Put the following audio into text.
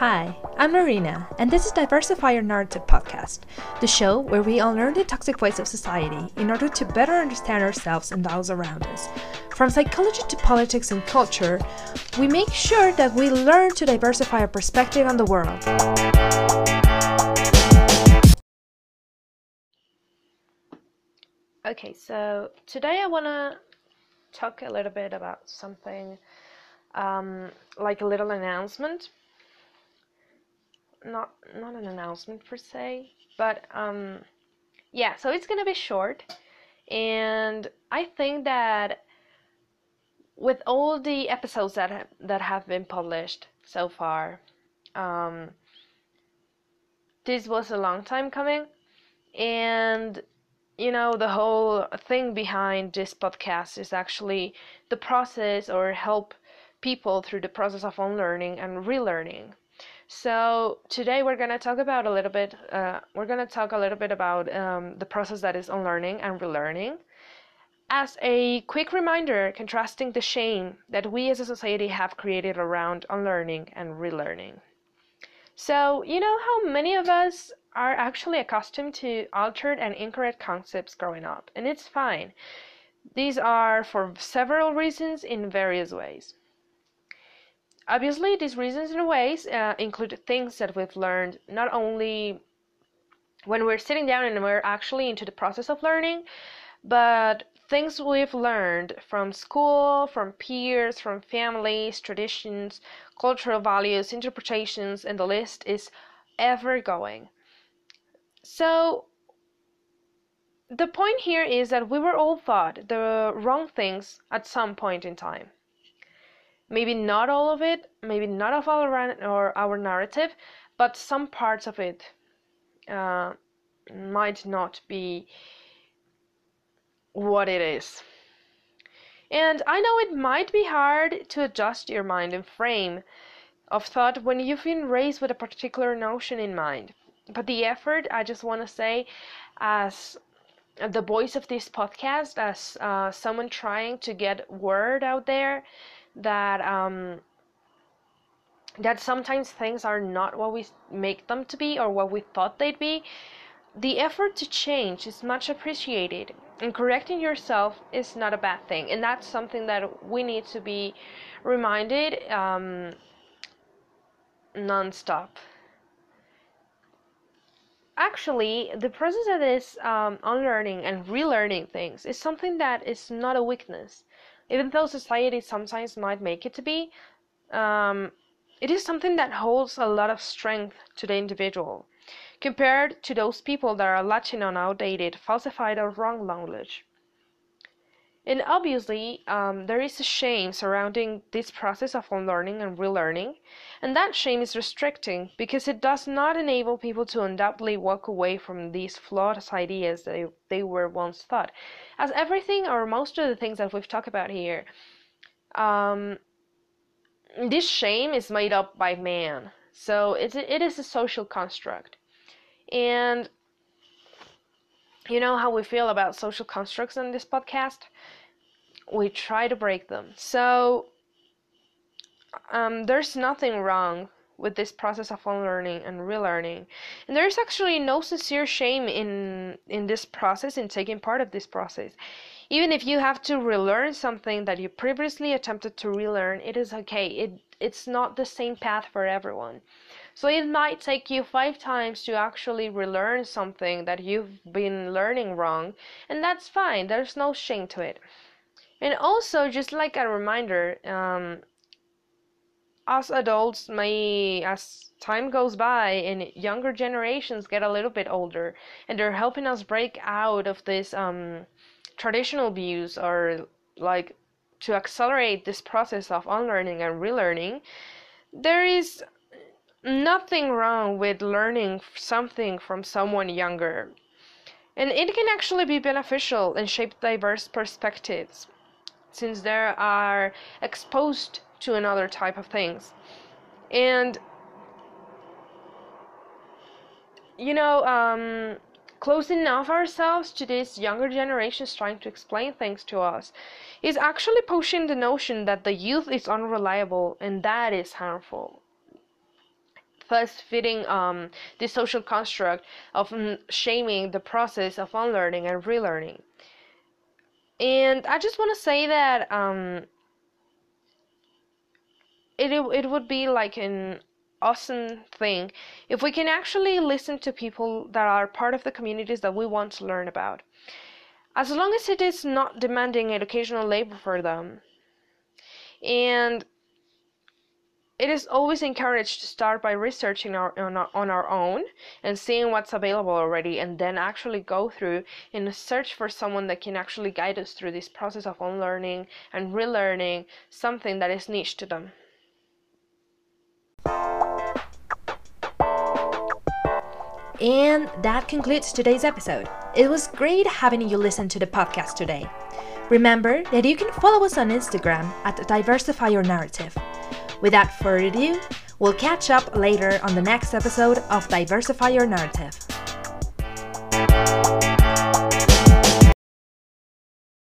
Hi, I'm Marina, and this is Diversify Your Narrative podcast, the show where we unlearn the toxic ways of society in order to better understand ourselves and those around us. From psychology to politics and culture, we make sure that we learn to diversify our perspective on the world. Okay, so today I want to talk a little bit about something um, like a little announcement not not an announcement per se, but um, yeah. So it's gonna be short, and I think that with all the episodes that ha- that have been published so far, um, this was a long time coming, and you know the whole thing behind this podcast is actually the process or help people through the process of unlearning and relearning so today we're going to talk about a little bit. Uh, we're going to talk a little bit about um, the process that is unlearning and relearning. As a quick reminder, contrasting the shame that we as a society have created around unlearning and relearning. So, you know how many of us are actually accustomed to altered and incorrect concepts growing up, and it's fine. These are for several reasons in various ways. Obviously, these reasons and ways uh, include things that we've learned not only when we're sitting down and we're actually into the process of learning, but things we've learned from school, from peers, from families, traditions, cultural values, interpretations, and the list is ever going. So, the point here is that we were all taught the wrong things at some point in time maybe not all of it, maybe not of our or our narrative, but some parts of it uh, might not be what it is. And I know it might be hard to adjust your mind and frame of thought when you've been raised with a particular notion in mind. But the effort, I just want to say, as the voice of this podcast, as uh, someone trying to get word out there, that um, that sometimes things are not what we make them to be or what we thought they'd be. The effort to change is much appreciated, and correcting yourself is not a bad thing, and that's something that we need to be reminded um, nonstop. Actually, the process of this um, unlearning and relearning things is something that is not a weakness even though society sometimes might make it to be, um, it is something that holds a lot of strength to the individual compared to those people that are latching on outdated, falsified, or wrong knowledge. And obviously, um, there is a shame surrounding this process of unlearning and relearning, and that shame is restricting because it does not enable people to undoubtedly walk away from these flawed ideas that they, were once thought. As everything or most of the things that we've talked about here, um, this shame is made up by man. So it's, it is a social construct. And you know how we feel about social constructs in this podcast? We try to break them. So, um, there's nothing wrong with this process of unlearning and relearning. And there's actually no sincere shame in in this process in taking part of this process. Even if you have to relearn something that you previously attempted to relearn, it is okay. It it's not the same path for everyone. So it might take you five times to actually relearn something that you've been learning wrong, and that's fine. There's no shame to it. And also, just like a reminder, um, us adults may, as time goes by and younger generations get a little bit older, and they're helping us break out of this um, traditional views or like to accelerate this process of unlearning and relearning, there is nothing wrong with learning something from someone younger. And it can actually be beneficial and shape diverse perspectives since they are exposed to another type of things. And you know, um, closing off ourselves to these younger generations trying to explain things to us is actually pushing the notion that the youth is unreliable and that is harmful thus fitting um, the social construct of shaming the process of unlearning and relearning. And I just want to say that um, it, it would be like an awesome thing if we can actually listen to people that are part of the communities that we want to learn about. As long as it is not demanding educational labor for them. And it is always encouraged to start by researching our, on, our, on our own and seeing what's available already and then actually go through and search for someone that can actually guide us through this process of unlearning and relearning something that is niche to them. And that concludes today's episode. It was great having you listen to the podcast today. Remember that you can follow us on Instagram at Diversify Your Narrative. Without further ado, we'll catch up later on the next episode of Diversify Your Narrative.